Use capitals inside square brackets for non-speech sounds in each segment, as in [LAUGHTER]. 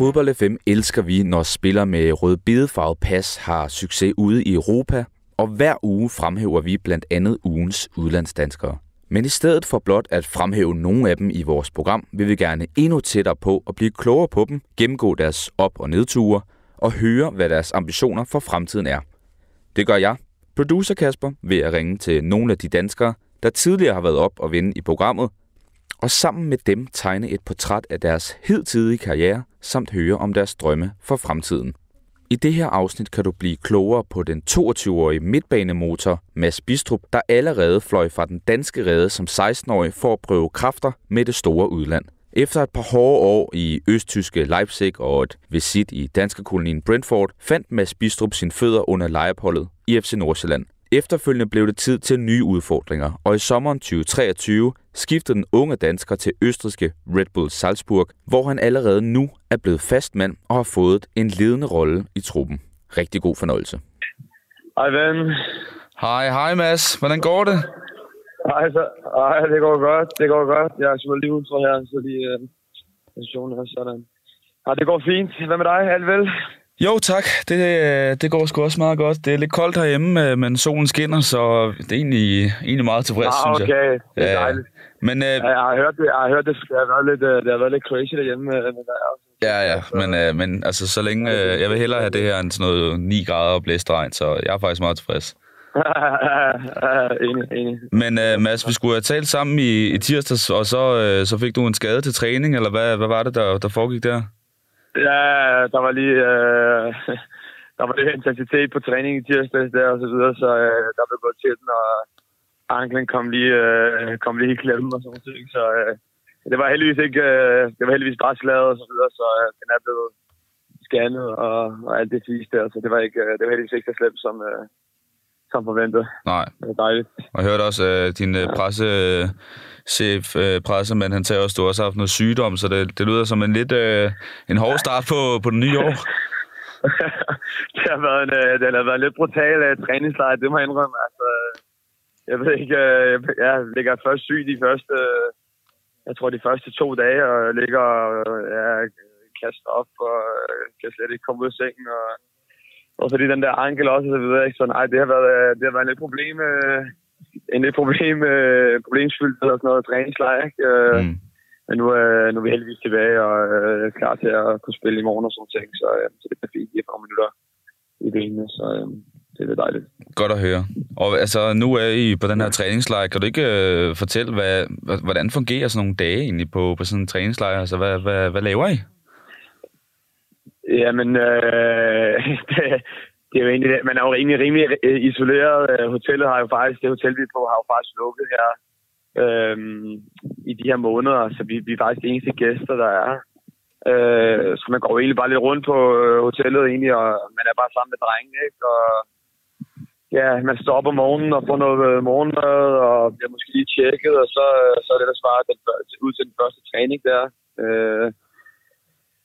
Fodbold FM elsker vi, når spillere med rød pas har succes ude i Europa, og hver uge fremhæver vi blandt andet ugens udlandsdanskere. Men i stedet for blot at fremhæve nogle af dem i vores program, vil vi gerne endnu tættere på at blive klogere på dem, gennemgå deres op- og nedture og høre, hvad deres ambitioner for fremtiden er. Det gør jeg, producer Kasper, ved at ringe til nogle af de danskere, der tidligere har været op og vinde i programmet, og sammen med dem tegne et portræt af deres hidtidige karriere, samt høre om deres drømme for fremtiden. I det her afsnit kan du blive klogere på den 22-årige midtbanemotor Mads Bistrup, der allerede fløj fra den danske rede som 16-årig for at prøve kræfter med det store udland. Efter et par hårde år i østtyske Leipzig og et visit i danske kolonien Brentford, fandt Mads Bistrup sin fødder under lejeopholdet i FC Nordsjælland. Efterfølgende blev det tid til nye udfordringer, og i sommeren 2023 skiftede den unge dansker til østriske Red Bull Salzburg, hvor han allerede nu er blevet fast mand og har fået en ledende rolle i truppen. Rigtig god fornøjelse. Hej ven. Hej, hej Mads. Hvordan går det? Hej, så, hej, det går godt. Det går godt. Jeg er simpelthen lige udenfor her, så de øh, er sådan. Ja, det går fint. Hvad med dig? Alt vel? Jo, tak. Det, det går sgu også meget godt. Det er lidt koldt herhjemme, øh, men solen skinner, så det er egentlig, egentlig meget tilfreds, ah, synes jeg. okay. Det er dejligt. Men, øh, jeg har hørt det. Jeg har hørt det. Det har været lidt, det har været lidt crazy derhjemme. Men der er ja, ja. Men, øh, men altså, så længe... Øh, jeg vil hellere have det her end sådan noget 9 grader og blæstregn, så jeg er faktisk meget tilfreds. [LAUGHS] enig, enig. Men uh, Mads, vi skulle have talt sammen i, i tirsdags, og så, uh, så fik du en skade til træning, eller hvad, hvad var det, der, der foregik der? Ja, der var lige... Øh, [LAUGHS] der var lidt intensitet på træning i tirsdags der og så videre, så øh, der blev gået til den, og anklen kom lige, øh, kom lige i klemme og sådan noget. Så øh, det var heldigvis ikke... Øh, det var heldigvis bare slaget og så videre, så øh, den er blevet scannet og, og alt det sidste der, så det var, ikke, øh, det var heldigvis ikke så slemt som, øh, som forventet. Nej. Det var dejligt. Og jeg hørte også, at uh, din ja. presse chef, øh, pressemand, han sagde også, at du også har haft noget sygdom, så det, det lyder som en lidt øh, en hård start på, på den nye år. [LAUGHS] det, har været en, øh, det har været en lidt brutal øh, træningslejr, det må jeg indrømme. Altså, jeg ved ikke, øh, jeg ligger først syg de første, jeg tror de første to dage, og jeg ligger ja, kastet op, og kan slet ikke komme ud af sengen, og, og fordi den der ankel også, så videre, ikke? så nej, det har været, det har været en lidt problem, en lidt problem, øh, problemsfyldt og sådan noget træningslejr, ikke? Øh, mm. Men nu, øh, nu er vi heldigvis tilbage og øh, klar til at kunne spille i morgen og sådan ting, så, øh, så det er fint i et par minutter i benene, så øh, det er dejligt. Godt at høre. Og altså, nu er I på den her træningslejr. Kan du ikke øh, fortælle, hvad, hvordan fungerer sådan nogle dage egentlig på, på sådan en træningslejr? Altså, hvad, hvad, hvad laver I? Jamen, øh, [LAUGHS] det, det er jo egentlig, man er jo rimelig, rimelig øh, isoleret. Øh, hotellet har jo faktisk, det hotel, vi er på, har jo faktisk lukket her øhm, i de her måneder, så vi, vi er faktisk de eneste gæster, der er. Øh, så man går egentlig bare lidt rundt på øh, hotellet egentlig, og man er bare sammen med drengene, ikke? Og ja, man står op om morgenen og får noget øh, morgenmad, og bliver måske lige tjekket, og så, øh, så er det der svaret den, ud til den første træning der. Øh,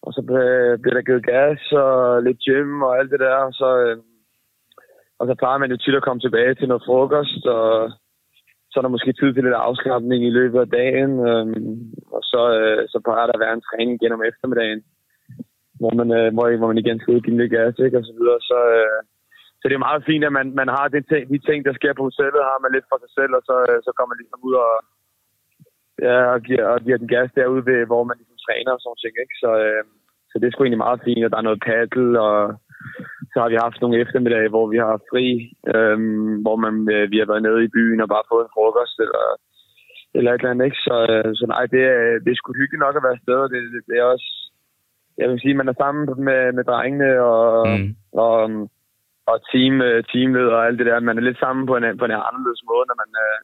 og så øh, bliver der givet gas og lidt gym og alt det der. Og så, øh, og så plejer man jo tit at komme tilbage til noget frokost, og så er der måske tid til lidt afslappning i løbet af dagen. Øh, og så, øh, så plejer der at være en træning gennem eftermiddagen, hvor man, øh, hvor, hvor man igen skal ud give lidt gas, ikke? og så videre. Så, øh, så det er meget fint, at man, man har det ting, de ting, der sker på hotellet, har man lidt for sig selv, og så, øh, så kommer man ligesom ud og, ja, og, giver, og giver den gas derude, ved, hvor man ligesom træner og sådan ting. Ikke? Så, øh, så det er sgu egentlig meget fint, at der er noget paddle, og så har vi haft nogle eftermiddage, hvor vi har fri, øhm, hvor man, øh, vi har været nede i byen og bare fået en frokost, eller, eller et eller andet, ikke? Så, øh, så nej, det er, det er sgu hyggeligt nok at være afsted, og det, det, det er også, jeg vil sige, man er sammen med, med drengene og, mm. og, og team, øh, teamleder og alt det der. Man er lidt sammen på en, på en anderledes måde, når man, øh,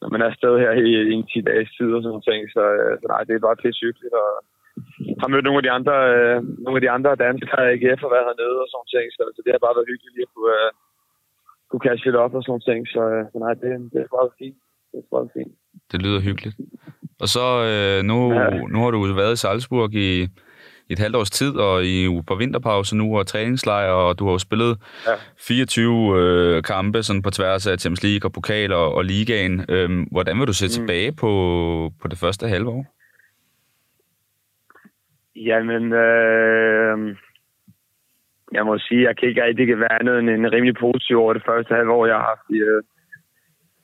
når man er afsted her i, i en 10 dages tid og sådan noget. Så, så nej, det er bare pisse hyggeligt, og, har mødt nogle af de andre, øh, nogle af de andre danskere i AGF og været hernede og sådan ting. Så, så det har bare været hyggeligt lige at kunne, øh, kunne cashe lidt op og sådan nogle ting. Så, øh, så nej, det, det er bare fint. Det er bare fint. Det lyder hyggeligt. Og så øh, nu, ja. nu har du været i Salzburg i et halvt års tid, og i uge på vinterpause nu, og træningslejr, og du har jo spillet ja. 24 øh, kampe sådan på tværs af Champions League og pokal og, og ligaen. Øhm, hvordan vil du se mm. tilbage på, på det første halve år? Jamen, øh, jeg må sige, jeg kan ikke rigtig kan være andet end en rimelig positiv over det første halve år, jeg har haft i, øh,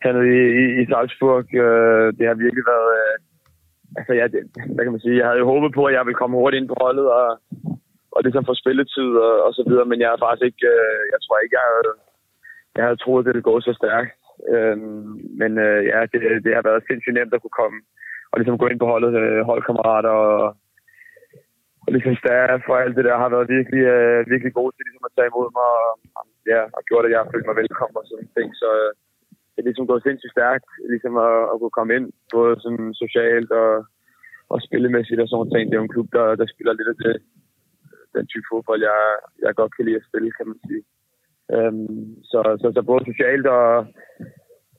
hernede i, i, i Salzburg. Øh, det har virkelig været... Øh, altså, ja, det, hvad kan man sige? Jeg havde jo håbet på, at jeg ville komme hurtigt ind på holdet og, og ligesom få spilletid og, og så videre, men jeg har faktisk ikke... Øh, jeg tror ikke, jeg havde, jeg havde troet, at det ville gå så stærkt. Øhm, men øh, ja, det, det har været sindssygt nemt at kunne komme og ligesom gå ind på holdet, øh, holdkammerater og, og ligesom staff og alt det der har været virkelig, øh, virkelig gode til ligesom at tage imod mig og, ja, og gjort, at jeg har følt mig velkommen og sådan ting. Så øh, det er ligesom gået sindssygt stærkt ligesom at, at kunne komme ind, både sådan socialt og, og spillemæssigt og sådan ting. Det er jo en klub, der, der spiller lidt af det, den type fodbold, jeg, jeg godt kan lide at spille, kan man sige. Øhm, så, så, så både socialt og,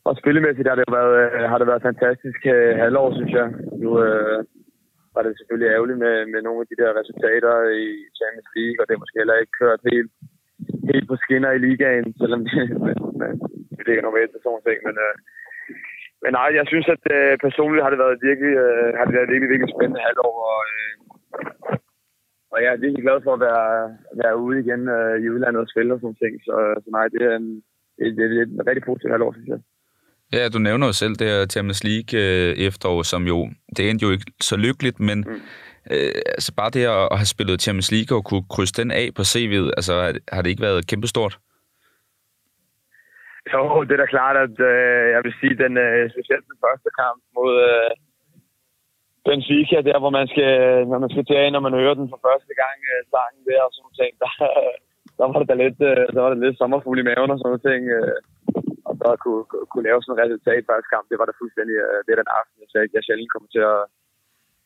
og spillemæssigt har det været, øh, har det været fantastisk øh, halvår, synes jeg. Nu, øh, var det selvfølgelig ærgerligt med, med nogle af de der resultater i Champions League, og det er måske heller ikke kørt helt, helt på skinner i ligaen, selvom det, [LAUGHS] det ligger normalt til sådan ting. Men, øh, men nej, jeg synes, at øh, personligt har det været virkelig, øh, har det været virkelig, virkelig spændende halvår, og, øh, og jeg er virkelig glad for at være, være ude igen øh, i udlandet og spille og sådan ting. Så, så nej, det er en, det, det, det er en rigtig positiv halvår, synes jeg. Ja, du nævner jo selv det her Champions League øh, efterår, som jo, det endte jo ikke så lykkeligt, men mm øh, altså bare det at, have spillet Champions League og kunne krydse den af på CV'et, altså har det ikke været kæmpestort? Jo, det er da klart, at øh, jeg vil sige, den øh, specielt den første kamp mod øh, Benfica, der hvor man skal, når man skal tage når man hører den for første gang, øh, sangen der og sådan nogle ting, [LAUGHS] der, der var det da lidt, øh, der var det lidt sommerfugl i maven og sådan nogle ting. Øh, og så kunne, kunne lave sådan et resultat i første kamp, det var da fuldstændig, øh, det er den aften, jeg, jeg sjældent kommer til at,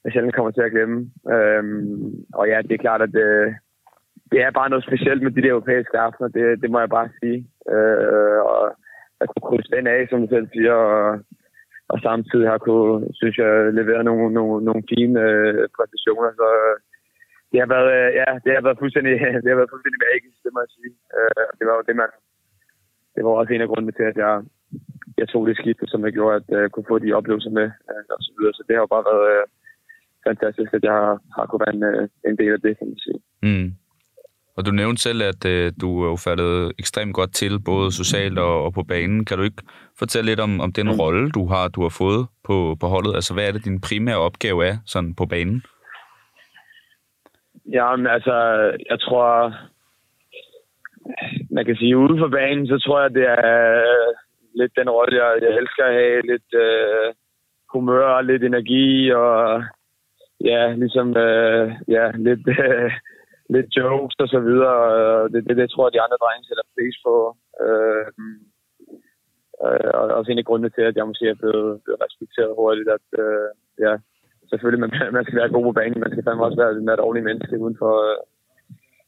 jeg sjældent kommer til at glemme. Øhm, og ja, det er klart, at det, det er bare noget specielt med de der europæiske aftener, det, det må jeg bare sige. Øh, og at kunne krydse den af, som du selv siger, og, og samtidig har kunne, synes jeg, levere nogle, nogle, nogle fine øh, præstationer. Så øh, det har været, øh, ja, det har været fuldstændig, [LAUGHS] det har været fuldstændig magisk, det må jeg sige. Øh, det var jo det, man, det var også en af grundene til, at jeg, jeg tog det skifte, som jeg gjorde, at jeg kunne få de oplevelser med øh, og så videre. Så det har jo bare været øh, fantastisk, at jeg har, har kunne være en, uh, en del af det, kan man sige. Mm. Og du nævnte selv, at uh, du er faldet ekstremt godt til, både socialt og, og på banen. Kan du ikke fortælle lidt om, om den mm. rolle, du har, du har fået på, på holdet? Altså, hvad er det, din primære opgave er sådan på banen? Jamen, altså, jeg tror, man kan sige, uden for banen, så tror jeg, det er lidt den rolle, jeg, jeg elsker at have. Lidt øh, humør, lidt energi og ja, ligesom øh, ja, lidt, øh, lidt jokes og så videre. Det, det, det tror jeg, de andre drenge sætter pris på. Øh, øh, og også en af grundene til, at jeg måske er blevet, blevet respekteret hurtigt, at øh, ja, selvfølgelig, man, [LAUGHS] man skal være god på banen, man skal fandme også være et dårligt menneske uden for, øh,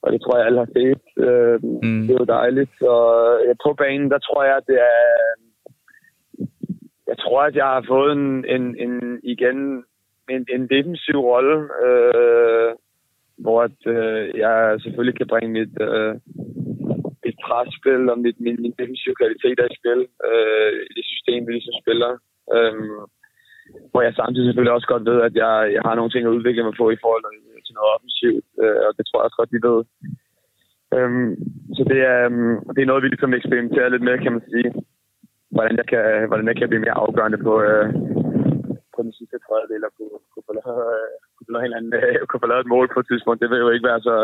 og det tror jeg, alle har set. Øh, mm. Det er jo dejligt. Og ja, på banen, der tror jeg, at det er... Jeg tror, at jeg har fået en, en, en igen en, en defensiv rolle, øh, hvor at, øh, jeg selvfølgelig kan bringe mit, øh, mit presspil og mit, min, min defensive kvalitet i spil øh, i det system, vi ligesom spiller. Øh, hvor jeg samtidig selvfølgelig også godt ved, at jeg, jeg har nogle ting at udvikle mig på i forhold til noget offensivt, øh, og det tror jeg også godt, de ved. Øhm, så det er, øhm, det er noget, vi ligesom eksperimenterer lidt med, kan man sige. Hvordan jeg kan, hvordan jeg kan blive mere afgørende på, øh, på den sidste tredjedel og kunne, kunne, få lavet, kunne, få lavet en anden, kunne få lavet et mål på et tidspunkt. Det vil jo ikke være så,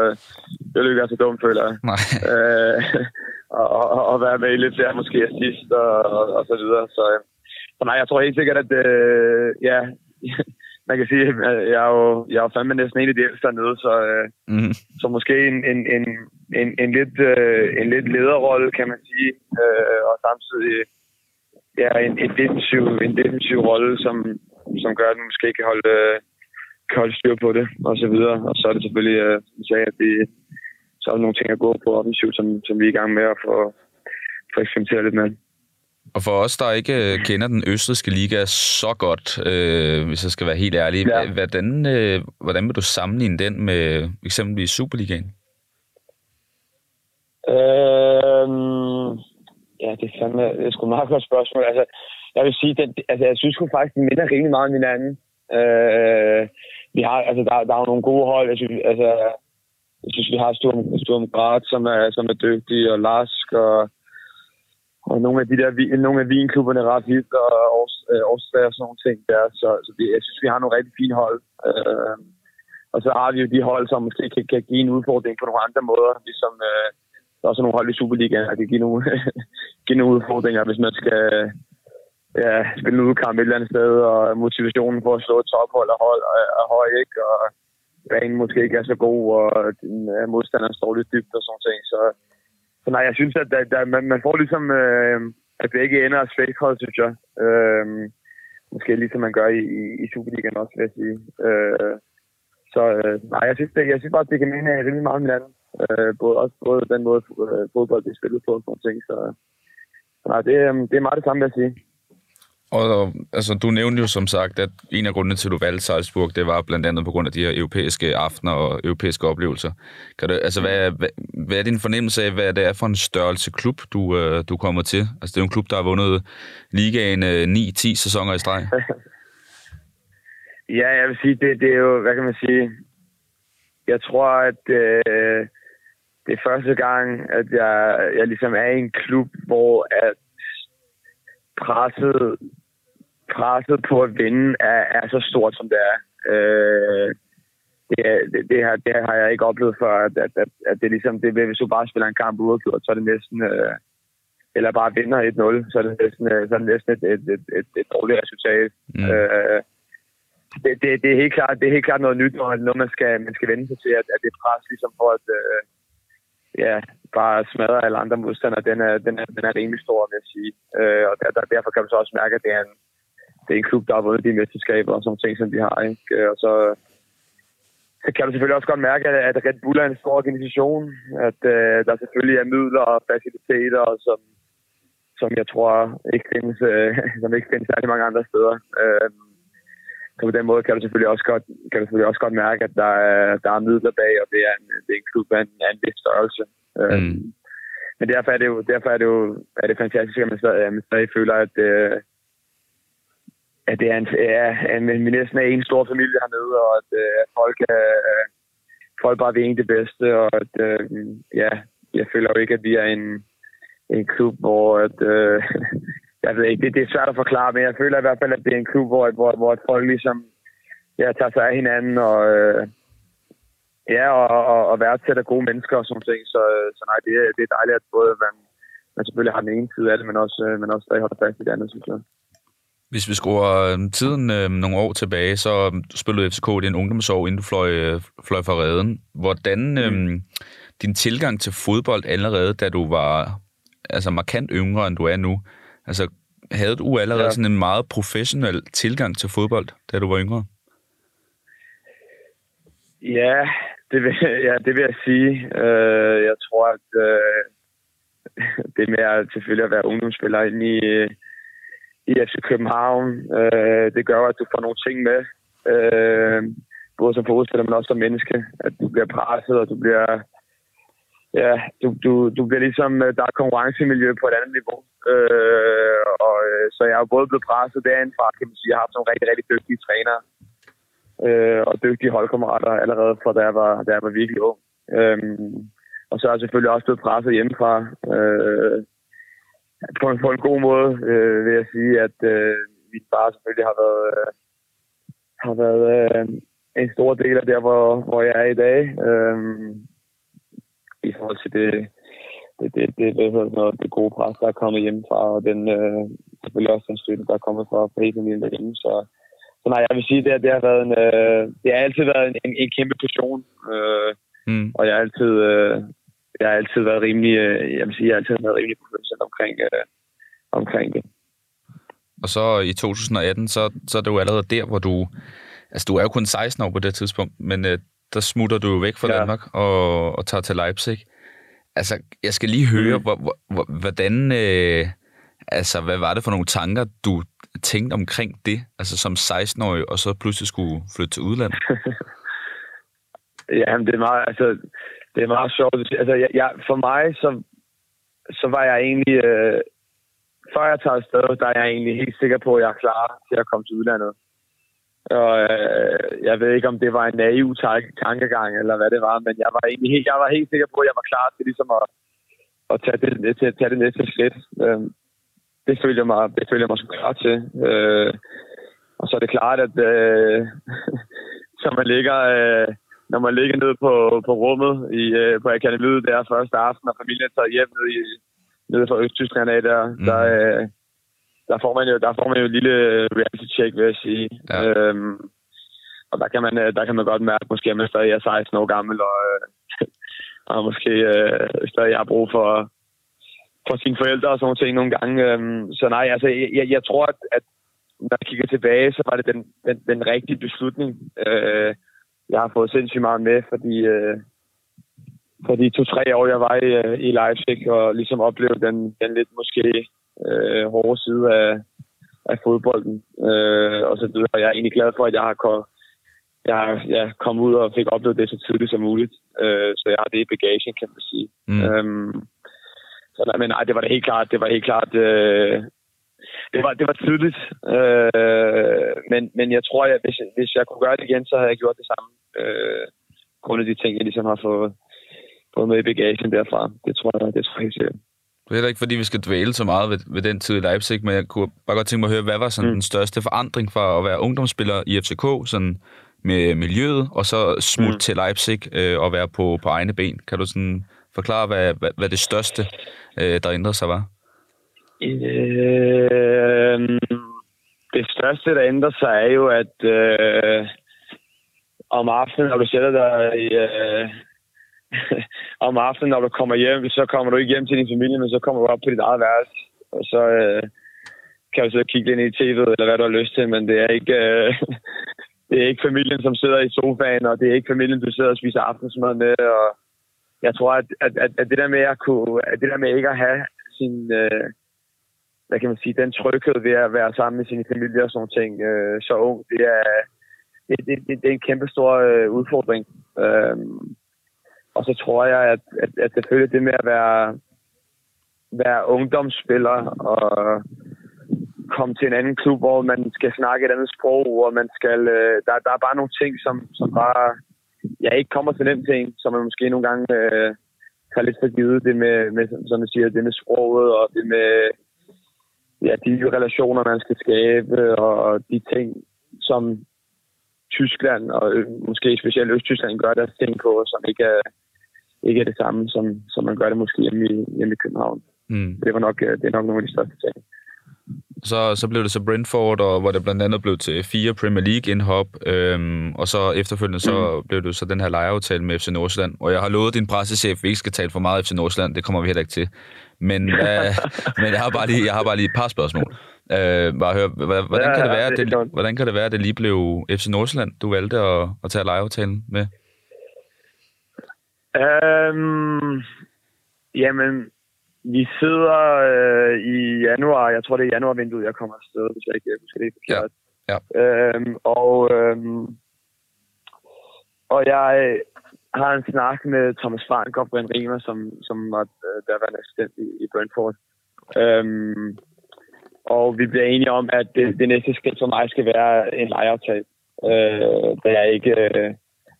det vil ikke være så dumt, føler jeg. Nej. Øh, og, og, og, være med i lidt der måske sidst og, og, og så videre. Så, så nej, jeg tror helt sikkert, at øh, ja, man kan sige, at jeg er jo, jeg er jo fandme næsten en af de ældste dernede, så, øh, mm. så måske en, en, en, en, en, lidt, øh, en lidt lederrolle, kan man sige, øh, og samtidig ja, en, en, defensiv, en defensiv rolle, som, som gør, at man måske kan holde, kan holde styr på det, og så videre. Og så er det selvfølgelig, øh, som sagde, at vi, så er der nogle ting at gå på offensivt, som, som vi er i gang med at få, få eksperimenteret lidt med. Og for os, der ikke øh, kender den østriske liga så godt, øh, hvis jeg skal være helt ærlig, ja. hvordan, øh, hvordan vil du sammenligne den med eksempelvis Superligaen? Øhm, ja, det er, fandme, det er sgu meget godt spørgsmål. Altså, jeg vil sige, den, altså, jeg synes faktisk, den minder rimelig meget om hinanden. Øh, vi har, altså, der, der er jo nogle gode hold. Jeg synes, altså, jeg synes vi har Sturm, Sturm Grat, som er, som er dygtig, og Lask, og, og nogle af de der, nogle af vinklubberne ret hit, og Aarhus øh, og sådan nogle ting der. Så, så vi, jeg synes, vi har nogle rigtig fine hold. Øh, og så har vi jo de hold, som måske kan, kan give en udfordring på nogle andre måder, ligesom øh, der er også nogle hold i Superligaen, der kan give nogle, [LAUGHS] give nogle udfordringer, hvis man skal ja, spille en udkamp et eller andet sted, og motivationen for at slå et tophold er, hold, er, er høj, ikke? Og banen måske ikke er så god, og øh, modstanderen står lidt dybt og sådan ting. Så, så nej, jeg synes, at der, der, man, man får ligesom, øh, at begge ender af hold, synes jeg. Øh, måske ligesom man gør i, i, i Superligaen også, vil jeg sige. Øh, så øh, nej, jeg synes, det, jeg synes bare, at det kan mene rimelig meget om hinanden. Øh, både, også både den måde, øh, fodbold bliver spillet på og sådan ting. Så, så nej, det, øh, det er meget det samme, vil jeg sige. Og altså, du nævnte jo som sagt, at en af grundene til, at du valgte Salzburg, det var blandt andet på grund af de her europæiske aftener og europæiske oplevelser. Kan du, altså, hvad, hvad, hvad er din fornemmelse af, hvad det er for en størrelse klub, du, øh, du kommer til? Altså, det er jo en klub, der har vundet ligaen øh, 9-10 sæsoner i streg. [LAUGHS] ja, jeg vil sige, det, det er jo, hvad kan man sige, jeg tror, at øh, det er første gang, at jeg, jeg ligesom er i en klub, hvor at presset presset på at vinde er, er så stort, som det er. Øh, det, det, det, her, det har jeg ikke oplevet før, at, at, at, at det ligesom, det, hvis du bare spiller en kamp uafgjort, så er det næsten, øh, eller bare vinder 1-0, så er det næsten, øh, så er det næsten et, et, et, et, et dårligt resultat. Mm. Øh, det, det, det, er helt klart, det er helt klart noget nyt, og noget, man skal, man skal vende sig til, at, at det pres ligesom for at øh, ja, bare smadre alle andre modstandere, den er, den er, den er rimelig stor, vil jeg sige. Øh, og der, derfor kan man så også mærke, at det er en, det er en klub, der har vundet de mesterskaber og sådan ting, som de har. Ikke? Og så, så kan du selvfølgelig også godt mærke, at Red Bull er en stor organisation, at uh, der selvfølgelig er midler og faciliteter, som, som jeg tror ikke findes, uh, [LAUGHS] som ikke findes særlig mange andre steder. Uh, så på den måde kan du selvfølgelig også godt, kan du selvfølgelig også godt mærke, at der er, der er midler bag, og det er en, det er en klub af en, af en vis størrelse. Mm. men derfor er det jo, derfor er det jo er det fantastisk, at man stadig, at man stadig føler, at, uh, at det er en, ja, at vi næsten er en stor familie hernede, og at, øh, at folk, er, folk bare vil det bedste, og at, øh, ja, jeg føler jo ikke, at vi er en, en klub, hvor at, øh, [LAUGHS] jeg ved ikke, det, det er svært at forklare, men jeg føler i hvert fald, at det er en klub, hvor, hvor, hvor folk ligesom ja, tager sig af hinanden, og øh, ja, og, og, og værdsætter gode mennesker og sådan ting. Så, øh, så nej, det, det er dejligt, at både man, man selvfølgelig har den ene side af det, men også, øh, men også stadig holder fast i det andet, synes jeg. Hvis vi skruer øhm, tiden øh, nogle år tilbage, så spillede FCK en ungdomsår, inden du fløj, øh, fløj fra redden. Hvordan øh, din tilgang til fodbold allerede, da du var altså markant yngre, end du er nu, altså havde du allerede ja. sådan en meget professionel tilgang til fodbold, da du var yngre? Ja, det vil, [LAUGHS] ja, det vil jeg sige. Uh, jeg tror, at uh, [LAUGHS] det med at selvfølgelig at være ungdomsspiller ind i, i FC København. Øh, det gør at du får nogle ting med, øh, både som fodboldspiller, men også som menneske. At du bliver presset, og du bliver... Ja, du, du, du bliver ligesom... Øh, der er konkurrencemiljø på et andet niveau. Øh, og, øh, så jeg er både blevet presset derindfra, kan man sige. Jeg har haft nogle rigtig, rigtig dygtige trænere øh, og dygtige holdkammerater allerede fra da jeg var, da jeg var virkelig ung. Øh, og så er jeg selvfølgelig også blevet presset hjemmefra. Øh, på en, på en god måde øh, vil jeg sige, at øh, min far selvfølgelig har været, øh, har været øh, en stor del af der, hvor, hvor jeg er i dag. Øh, I forhold til det, det, det, det, det, noget, det gode pres, der er kommet hjemmefra, og den, øh, selvfølgelig også den støtte, der er kommet fra, fra hele familien derhjemme. Så, så nej, jeg vil sige, det, det har været en, øh, det har altid været en, en, en kæmpe passion. Øh, mm. Og jeg har altid, øh, jeg har altid været rimelig, øh, jeg vil sige, jeg har altid været rimelig professionel omkring, øh, omkring det. Og så i 2018, så, så er det jo allerede der, hvor du, altså du er jo kun 16 år på det tidspunkt, men øh, der smutter du jo væk fra ja. Danmark og, og tager til Leipzig. altså, jeg skal lige høre, mm. hvor, hvor, hvordan, øh, altså, hvad var det for nogle tanker, du tænkte omkring det, altså som 16-årig, og så pludselig skulle flytte til udlandet? [LAUGHS] ja, det er meget, altså, det er meget sjovt. Altså, jeg, jeg, for mig, så, så var jeg egentlig, øh, før jeg tager afsted, der er jeg egentlig helt sikker på, at jeg er klar til at komme til udlandet. Og øh, jeg ved ikke, om det var en naiv tankegang, eller hvad det var, men jeg var egentlig helt, jeg var helt sikker på, at jeg var klar til ligesom at, at tage, det, til at tage det næste skridt. Øh, det følger mig, det følger mig så klar til. Øh, og så er det klart, at øh, [LAUGHS] så man ligger, øh, når man ligger nede på, på rummet i, øh, på akademiet der første aften, og familien tager hjem nede, i, nede fra Østtyskland af der, mm. der, øh, der, får man jo, der får man jo et lille reality check, vil jeg sige. Ja. Øhm, og der kan, man, øh, der kan man godt mærke, måske at man stadig er 16 år gammel, og, øh, [LAUGHS] og måske øh, stadig har brug for, for sine forældre og sådan nogle ting nogle gange. Øhm, så nej, altså, jeg, jeg tror, at, at når jeg kigger tilbage, så var det den, den, den rigtige beslutning. Øh, jeg har fået sindssygt meget med, fordi øh, for de to-tre år, jeg var i, øh, i Leipzig, og ligesom oplevede den, den lidt måske øh, hårde side af, af fodbolden. Øh, og så videre. Jeg er egentlig glad for, at jeg har kommet, jeg har ja, kommet ud og fik oplevet det så tidligt som muligt. Øh, så jeg har det i bagagen, kan man sige. Mm. Øhm, så nej, men nej, det var det helt klart. Det var helt klart... Øh, det var, det var tydeligt. Øh, men, men jeg tror, at hvis, hvis jeg kunne gøre det igen, så havde jeg gjort det samme. Øh, grundet de ting, jeg ligesom har fået, fået med i bagagen derfra. Det tror jeg, det tror jeg helt sikkert. Det er heller ikke, fordi vi skal dvæle så meget ved, ved den tid i Leipzig, men jeg kunne bare godt tænke mig at høre, hvad var sådan mm. den største forandring fra at være ungdomsspiller i FCK, sådan med miljøet, og så smut mm. til Leipzig øh, og være på, på egne ben. Kan du sådan forklare, hvad, hvad, hvad det største, øh, der ændrede sig, var? Øh, det største, der ændrer sig, er jo, at øh, om aftenen, når du sætter dig i, øh, [LAUGHS] om aftenen, når du kommer hjem, så kommer du ikke hjem til din familie, men så kommer du op på dit eget værelse. Og så øh, kan du så kigge ind i tv'et, eller hvad du har lyst til, men det er ikke... Øh, [LAUGHS] det er ikke familien, som sidder i sofaen, og det er ikke familien, du sidder og spiser aftensmad med. Og jeg tror, at, at, at, at det der med at kunne, at det der med ikke at have sin, øh, hvad kan man sige, den tryghed ved at være sammen med sin familier og sådan nogle ting, øh, så ung, det er, det, det, det, det er en kæmpe stor øh, udfordring. Øh, og så tror jeg, at, at, at selvfølgelig det med at være, være ungdomsspiller og komme til en anden klub, hvor man skal snakke et andet sprog, og man skal, øh, der, der er bare nogle ting, som, som bare ja, ikke kommer til den ting, som man måske nogle gange øh, tager lidt for givet. Det med, med, som man siger, det med sproget og det med ja, de relationer, man skal skabe, og de ting, som Tyskland og måske specielt Østtyskland gør deres ting på, som ikke er, ikke er det samme, som, som man gør det måske hjemme i, hjemme i København. Mm. Det, var nok, øh, det er nok nogle af de største ting. Så, så blev det så Brentford, og hvor det blandt andet blev til fire Premier League-indhop, øhm, og så efterfølgende så mm. blev det så den her lejeaftale med FC Nordsjælland. Og jeg har lovet din pressechef, at vi ikke skal tale for meget FC Nordsjælland, det kommer vi heller ikke til. Men, [LAUGHS] øh, men jeg, har bare lige, jeg har bare lige et par spørgsmål. Øh, bare høre, hvordan, ja, kan det være, ja, det, det, hvordan kan det være, at det lige blev FC Nordsjælland, du valgte at, at tage lejeaftalen med? Øhm, jamen, vi sidder øh, i januar, jeg tror det er januarvinduet, jeg kommer afsted, hvis jeg ikke husker det forkert. Ja. Ja. Øhm, og, øhm, og jeg har en snak med Thomas Frank og Brian Riemer, som, som var øh, der var en assistent i, i Brentford. Øhm, og vi bliver enige om, at det, det næste skridt for mig skal være en lejeaftale. Øh, da jeg ikke, øh,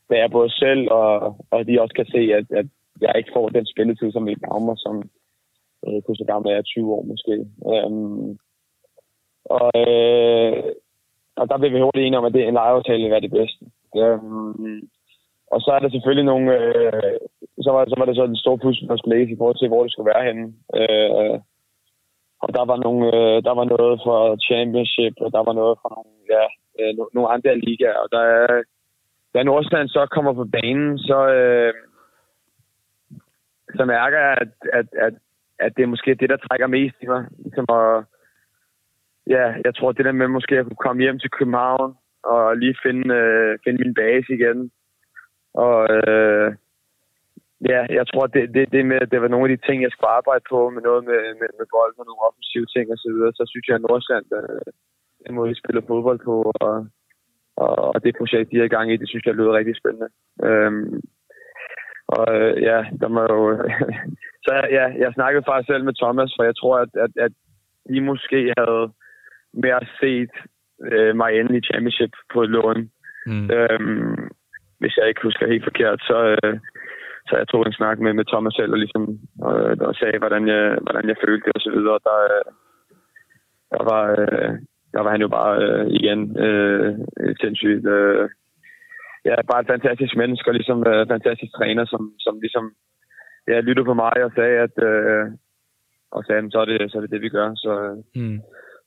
da jeg både selv og, og de også kan se, at, at jeg ikke får den spilletid, som vi gavner mig, som øh, kunne så gammel er 20 år måske. Øhm, og, øh, og der blev vi hurtigt enige om, at det, en lejeaftale ville være det bedste. Øhm, og så er der selvfølgelig nogle... Øh, så, var, så var det så den store pudsel, man skulle læse i forhold til, hvor det skulle være henne. Øh, og der var, nogle, øh, der var noget fra Championship, og der var noget fra nogle, ja, øh, nogle andre ligaer. Og der er, da Nordsjælland så kommer på banen, så, øh, så mærker jeg, at, at, at, at det er måske det, der trækker mest i mig. Ligesom at, ja, jeg tror, det der med måske at kunne komme hjem til København og lige finde, øh, finde min base igen. Og øh, ja, jeg tror, det, det, det med, det var nogle af de ting, jeg skulle arbejde på, med noget med, med, med bold og nogle offensive ting osv., så så synes jeg, at Nordsjælland, øh, den måde, vi spiller fodbold på, og, og, og det projekt, de er i gang i, det synes jeg lyder rigtig spændende. Øhm, og øh, ja, der må jo... [LAUGHS] så ja, jeg snakkede faktisk selv med Thomas, for jeg tror, at, at, at de måske havde mere set øh, mig ende i championship på lån. Mm. Øhm, hvis jeg ikke husker helt forkert, så, øh, så jeg tog en snak med, med Thomas selv og, ligesom, og, og sagde, hvordan jeg, hvordan jeg følte det og så videre. Der, øh, der, var, øh, der var han jo bare øh, igen øh, sindssygt... Øh, ja, bare et fantastisk menneske og ligesom øh, fantastisk træner, som, som ligesom ja, lyttede på mig og sagde, at øh, og sagde, så er det, så er det det, vi gør. Så, mm.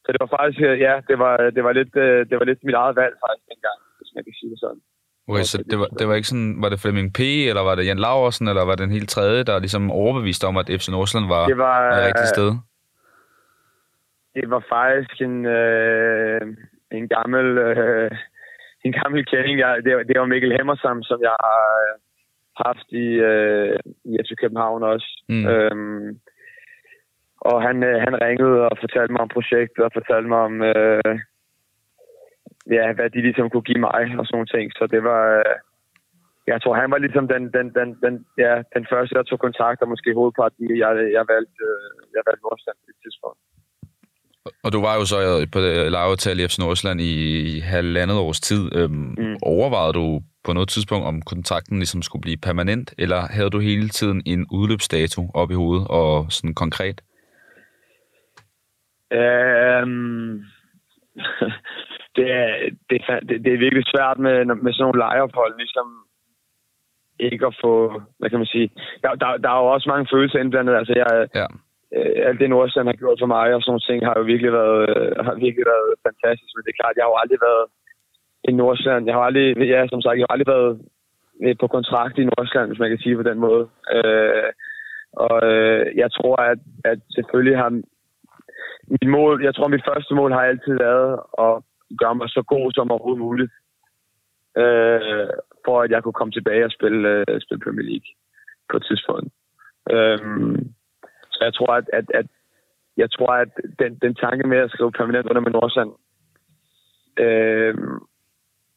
så det var faktisk, øh, ja, det var, det var, lidt, øh, det var lidt mit eget valg faktisk dengang, hvis man kan sige det sådan. Okay, så det var, det var ikke sådan, var det Flemming P., eller var det Jan Laversen, eller var det en helt tredje, der ligesom overbeviste om, at FC Nordsjælland var det var, et rigtigt sted? Det var faktisk en, øh, en gammel øh, en gammel kending. Jeg, det, det var Mikkel Hemmersam, som jeg øh, haft i, øh, i FC København også. Mm. Øhm, og han, øh, han ringede og fortalte mig om projektet og fortalte mig om, øh, ja, hvad de ligesom kunne give mig og sådan nogle ting. Så det var... Øh, jeg tror, han var ligesom den, den, den, den, ja, den første, der tog kontakt, og måske hovedparten, jeg, jeg valgte, øh, jeg valgte Nordsjælland på det tidspunkt. Og du var jo så på lejeaftale i FC Nordsjælland i halvandet års tid. Øhm, mm. Overvejede du på noget tidspunkt, om kontrakten ligesom skulle blive permanent, eller havde du hele tiden en udløbsdato op i hovedet og sådan konkret? Um, [LAUGHS] det, er, det, er, det, det er virkelig svært med, med sådan nogle lejeophold, ligesom ikke at få, hvad kan man sige, der, der, der er jo også mange følelser indblandet. Altså, jeg, ja øh, alt det Nordsjælland har gjort for mig og sådan nogle ting har jo virkelig været, øh, har virkelig været fantastisk. Men det er klart, jeg har jo aldrig været i Nordsjælland. Jeg har aldrig, ja, som sagt, jeg har aldrig været øh, på kontrakt i Nordsjælland, hvis man kan sige på den måde. Øh, og øh, jeg tror, at, at selvfølgelig har mit mål, jeg tror, mit første mål har altid været at gøre mig så god som overhovedet muligt. Øh, for at jeg kunne komme tilbage og spille, øh, spille Premier League på et tidspunkt. Øh, så jeg tror, at, at, at jeg tror, at den, den tanke med at skrive permanent under med Nordsjælland øh,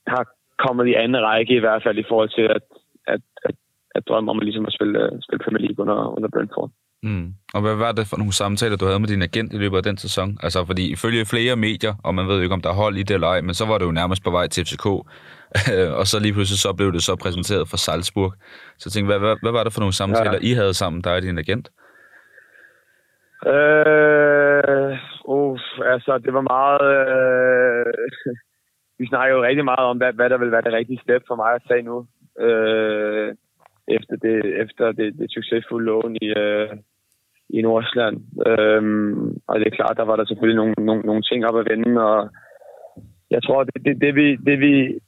har kommet i anden række i hvert fald i forhold til at, at, at, at drømme om at, ligesom at spille, spille Premier League under, under Brentford. Mm. Og hvad var det for nogle samtaler, du havde med din agent i løbet af den sæson? Altså, fordi ifølge flere medier, og man ved jo ikke, om der er hold i det eller ej, men så var det jo nærmest på vej til FCK, [LAUGHS] og så lige pludselig så blev det så præsenteret for Salzburg. Så jeg tænkte, hvad, hvad, hvad var det for nogle samtaler, ja. I havde sammen, dig og din agent? Øh, uh, altså, det var meget... Øh, [LAUGHS] vi snakker jo rigtig meget om, hvad, hvad der vil være det rigtige step for mig at tage nu. Øh, efter det, efter det, det succesfulde lån i, øh, i Nordsjælland. Øh, og det er klart, der var der selvfølgelig nogle, nogle, nogle ting op at vende, og jeg tror, det, det, det, vi, det, vi,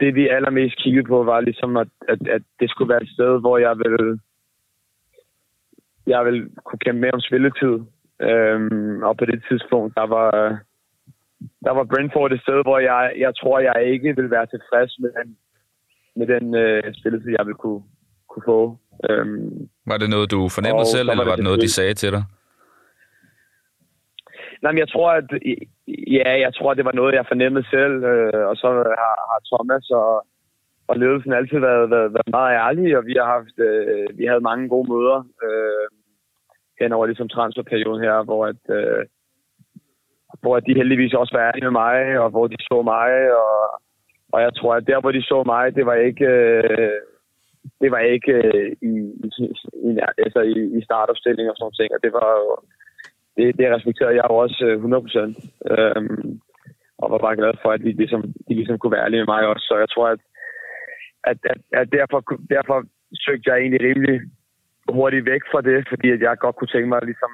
det vi allermest kiggede på, var ligesom, at, at, at det skulle være et sted, hvor jeg ville jeg vil kunne kæmpe med om spilletid. Øhm, og på det tidspunkt, der var, der var Brentford et sted, hvor jeg, jeg tror, jeg ikke vil være tilfreds med den, med den øh, spilletid, jeg vil kunne, kunne få. Øhm, var det noget, du fornemmede selv, eller var det, det noget, de sagde til dig? Nej, men jeg tror, at ja, jeg tror, at det var noget, jeg fornemmede selv, øh, og så har, har Thomas og, og ledelsen altid været, været, været meget ærlige, og vi har haft, øh, vi havde mange gode møder øh, hen over ligesom transferperioden her, hvor at, øh, hvor at de heldigvis også var ærlige med mig, og hvor de så mig, og, og jeg tror, at der, hvor de så mig, det var ikke, øh, det var ikke øh, i, i, i, altså i, i startopstilling og sådan ting, og det var jo, det, det respekterede jeg jo også 100 øh, procent. Øhm, og var bare glad for, at de ligesom, de ligesom kunne være ærlige med mig også. Så jeg tror, at at, at, at derfor, derfor søgte jeg egentlig rimelig hurtigt væk fra det, fordi at jeg godt kunne tænke mig ligesom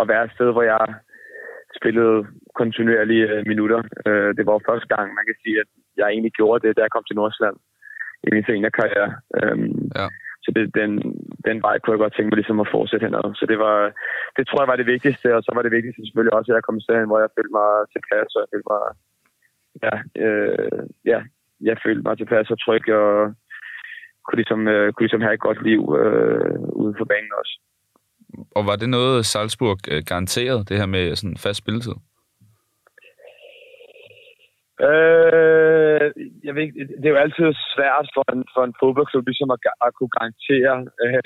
at være et sted, hvor jeg spillede kontinuerlige øh, minutter. Øh, det var første gang, man kan sige, at jeg egentlig gjorde det, da jeg kom til Nordsjælland i min seniorkarriere. Øhm, ja. Så det, den, den vej kunne jeg godt tænke mig ligesom at fortsætte henad. Så det, var, det tror jeg var det vigtigste, og så var det vigtigste selvfølgelig også, at jeg kom til hen, hvor jeg følte mig tilpas, og jeg følte mig ja, øh, ja, jeg følte mig tilpas og tryg, og kunne, ligesom, øh, kunne ligesom have et godt liv øh, ude for banen også. Og var det noget, Salzburg øh, garanterede, det her med sådan fast spilletid? Øh, jeg ved ikke, det er jo altid svært for en, for en fodboldklub ligesom at, at kunne garantere øh,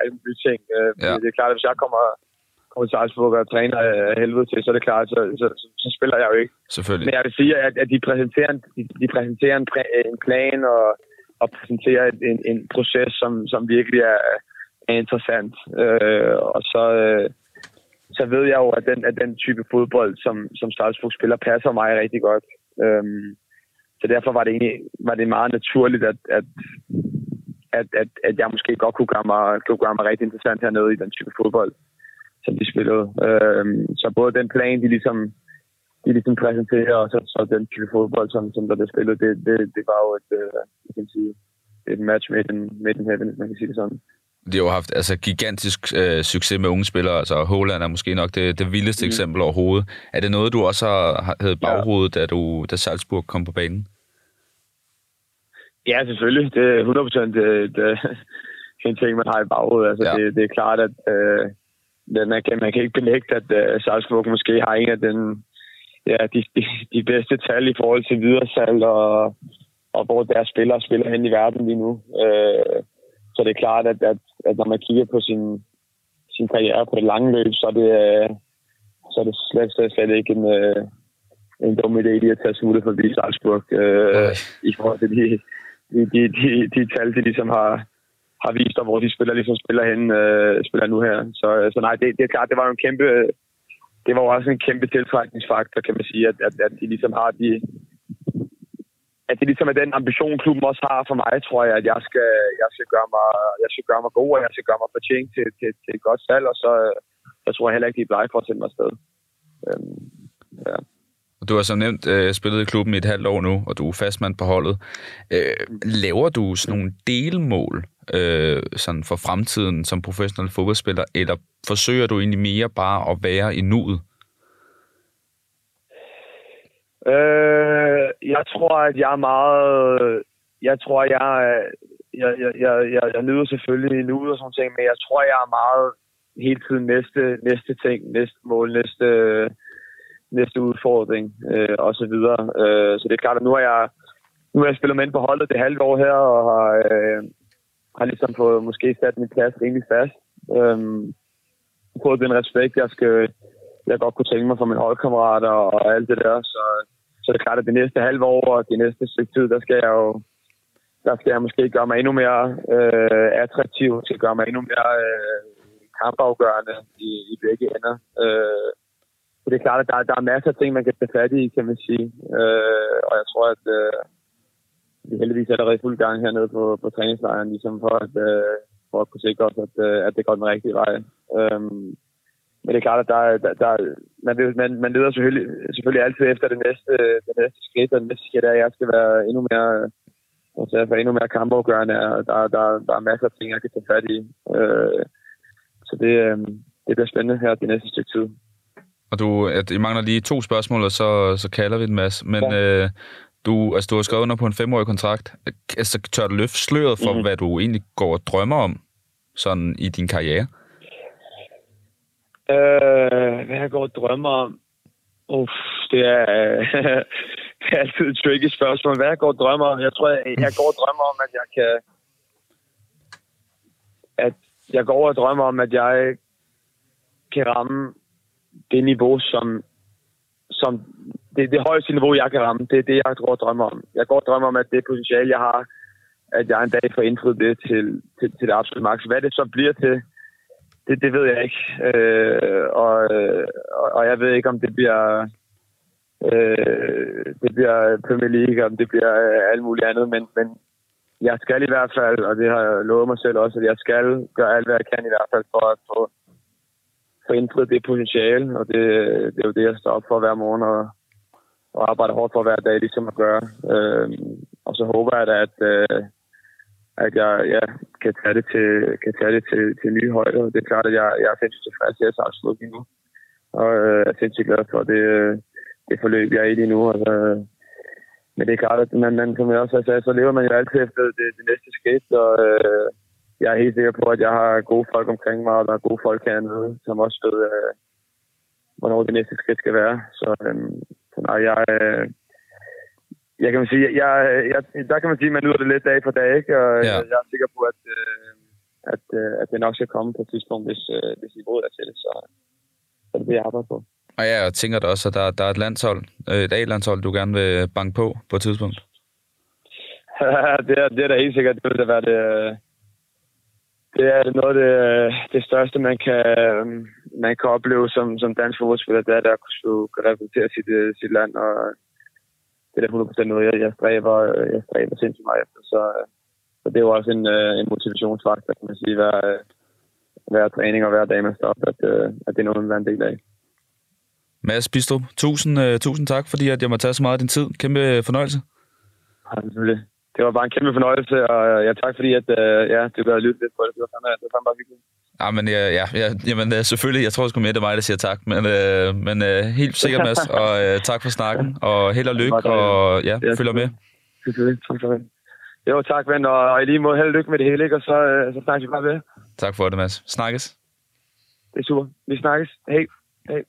alle mulige ting. Øh, ja. Det er klart, at hvis jeg kommer, kommer til Salzburg og træner øh, helvede til, så er det klart, så, så, så, så spiller jeg jo ikke. Selvfølgelig. Men jeg vil sige, at, at de præsenterer, en, de, de præsenterer en, en plan og, og præsenterer en, en proces, som, som virkelig er, er interessant. Øh, og så... Øh, så ved jeg jo, at den, at den type fodbold, som, som Salzburg spiller, passer mig rigtig godt. Øh, så derfor var det egentlig var det meget naturligt, at, at, at, at, at jeg måske godt kunne gøre, mig, kunne gøre mig rigtig interessant hernede i den type fodbold, som de spillede. Øh, så både den plan, de ligesom, de ligesom præsenterer, og så, så den type fodbold, som, som der blev spillet, det, det, det var jo et, øh, jeg kan sige, et match made in, made in heaven, hvis man kan sige det sådan de har jo haft altså, gigantisk øh, succes med unge spillere. Altså, Holland er måske nok det, det vildeste mm. eksempel overhovedet. Er det noget, du også har havde baghovedet, ja. da, du, da Salzburg kom på banen? Ja, selvfølgelig. Det er 100 procent det, det, [LAUGHS] en ting, man har i baghovedet. Altså, ja. det, det er klart, at øh, man, kan, man kan ikke benægte, at øh, Salzburg måske har en af den, ja, de, de, de bedste tal i forhold til videresalg og, og hvor deres spillere spiller hen i verden lige nu. Øh, så det er klart, at, at, at når man kigger på sin, sin karriere på det lange løb, så er det, øh, så er det slet, slet, slet ikke en, øh, en dum idé lige at tage smuttet forbi Salzburg øh, i forhold til de, de, de, de, de tal, de ligesom har, har vist, og hvor de spiller ligesom spiller hen, øh, spiller nu her. Så, så nej, det, det er klart, det var en kæmpe, det var jo også en kæmpe tiltrækningsfaktor, kan man sige, at, at, at de ligesom har de, at det ligesom er den ambition, klubben også har for mig, tror jeg, at jeg skal, jeg skal, gøre, mig, jeg skal gøre mig god, og jeg skal gøre mig fortjent til, til, til et godt salg, og så jeg tror jeg heller ikke, de er blege for at sende mig afsted. Øhm, ja. Du har som nævnt øh, spillet i klubben i et halvt år nu, og du er fastmand på holdet. Øh, laver du sådan nogle delmål øh, sådan for fremtiden som professionel fodboldspiller, eller forsøger du egentlig mere bare at være i nuet? Øh, jeg tror, at jeg er meget... Jeg tror, jeg, jeg, jeg, jeg, jeg, jeg nyder selvfølgelig nu og sådan ting, men jeg tror, jeg er meget hele tiden næste, næste ting, næste mål, næste, næste udfordring øh, og så videre. Øh, så det er klart, at nu har jeg, nu har jeg spillet med ind på holdet det halve år her, og har, øh, har ligesom fået måske sat min plads rimelig fast. Øhm, fået den respekt, jeg skal, jeg godt kunne tænke mig for mine holdkammerater og alt det der. Så, så det er klart, at det næste halve år og det næste stykke tid, der skal jeg jo der skal jeg måske gøre mig endnu mere øh, attraktiv, til gøre mig endnu mere øh, kampafgørende i, i begge ender. Øh, så det er klart, at der, der er masser af ting, man kan tage fat i, kan man sige. Øh, og jeg tror, at øh, vi heldigvis er allerede fuld gang hernede på, på træningslejren, ligesom for at, øh, for at kunne sikre os, at, øh, at det går den rigtige vej. Øh, men det er klart, at der, der, der, man, man, man leder selvfølgelig, selvfølgelig altid efter det næste, det næste skridt, og det næste skridt er, at jeg skal være endnu mere, altså for endnu mere kampafgørende, og der, der, der er masser af ting, jeg kan tage fat i. Øh, så det, øh, det bliver spændende her det næste stykke tid. Og du, at I mangler lige to spørgsmål, og så, så kalder vi en masse. Men ja. øh, du, altså, du har skrevet under på en femårig kontrakt. Altså, tør du løfte sløret for, mm. hvad du egentlig går og drømmer om sådan i din karriere? Øh, hvad jeg går og drømmer om? Uff, det er, [LAUGHS] det er altid et tricky spørgsmål. Hvad jeg går og drømmer om? Jeg tror, jeg, jeg går og drømmer om, at jeg kan... At jeg går og drømmer om, at jeg kan ramme det niveau, som, som det, det højeste niveau, jeg kan ramme. Det er det, jeg går og drømmer om. Jeg går og drømmer om, at det potentiale, jeg har, at jeg en dag får indfriet det til, til, til det absolutte maks. Hvad det så bliver til, det, det ved jeg ikke. Øh, og, og, og jeg ved ikke, om det bliver, øh, det bliver Premier League, om det bliver øh, alt muligt andet, men, men jeg skal i hvert fald, og det har jeg lovet mig selv også, at jeg skal gøre alt, hvad jeg kan i hvert fald for at få, få indfriet det potentiale, og det, det er jo det, jeg står op for hver morgen og, og arbejder hårdt for hver dag, ligesom at gøre. Øh, og så håber jeg da, at, øh, at jeg ja, kan tage det til, kan tage det til, til nye højder. Det er klart, at jeg, jeg er sindssygt tilfreds, at jeg er absolut lige nu. Og øh, jeg er sindssygt glad for det, øh, det forløb, jeg er i lige nu. Altså, øh, men det er klart, at man, man, som jeg også sagde, så lever man jo altid efter det, det næste skridt, og øh, jeg er helt sikker på, at jeg har gode folk omkring mig, og der er gode folk hernede, som også ved, øh, hvornår det næste skridt skal være. Så, øh, nej, jeg, øh, jeg kan man sige, jeg, jeg, der kan man sige, at man nyder det lidt dag for dag, ikke? og ja. jeg er sikker på, at, øh, at, øh, at det nok skal komme på et tidspunkt, hvis, øh, hvis niveauet er til det. Så, så det vil jeg arbejde på. Og ja, jeg tænker da også, at der, der er et landshold, øh, et A-landshold, du gerne vil banke på på et tidspunkt. [LAUGHS] det, er, det er da helt sikkert. Det vil da være det, det er noget af det, det største, man kan, man kan opleve som, som dansk fodboldspiller. Det er, at kunne, repræsentere sit, sit land, og det er da 100% noget, jeg, jeg stræber, jeg stræber sindssygt meget efter. Så, så det er jo også en, en motivationsfaktor, kan man sige, hver, hver træning og hver dag, man står op, at, at det er noget, man er en del af. Mads Bistrup, tusind, uh, tusind tak, fordi at jeg må tage så meget af din tid. Kæmpe fornøjelse. Ja, selvfølgelig. Det var bare en kæmpe fornøjelse, og ja, tak fordi at, uh, ja, du gør lytte lidt på det. Det var fandme, det var fandme bare vigtigt. Ja, men ja, ja, ja jamen, øh, selvfølgelig. Jeg tror sgu mere, det er mig, der siger tak. Men, uh, men uh, helt sikkert, Mads. [LAUGHS] Og uh, tak for snakken. Og held og lykke. Og ja, ja følger med. Selvfølgelig. Tak for det. Jo, tak, ven. Og, og i lige måde held og lykke med det hele, ikke? Og så, uh, så snakkes vi bare ved. Tak for det, Mads. Snakkes. Det er super. Vi snakkes. Hej. Hej.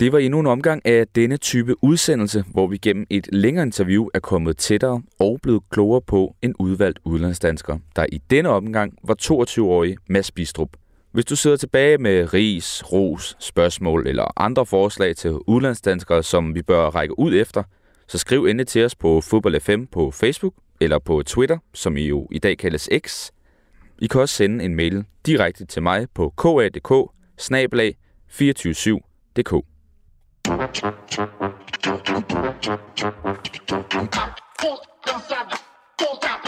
Det var endnu en omgang af denne type udsendelse, hvor vi gennem et længere interview er kommet tættere og blevet klogere på en udvalgt udlandsdansker, der i denne omgang var 22-årig Mads Bistrup. Hvis du sidder tilbage med ris, ros, spørgsmål eller andre forslag til udlandsdanskere, som vi bør række ud efter, så skriv endelig til os på Fodbold FM på Facebook eller på Twitter, som I jo i dag kaldes X. I kan også sende en mail direkte til mig på ka.dk 247dk. Full stop. Full stop.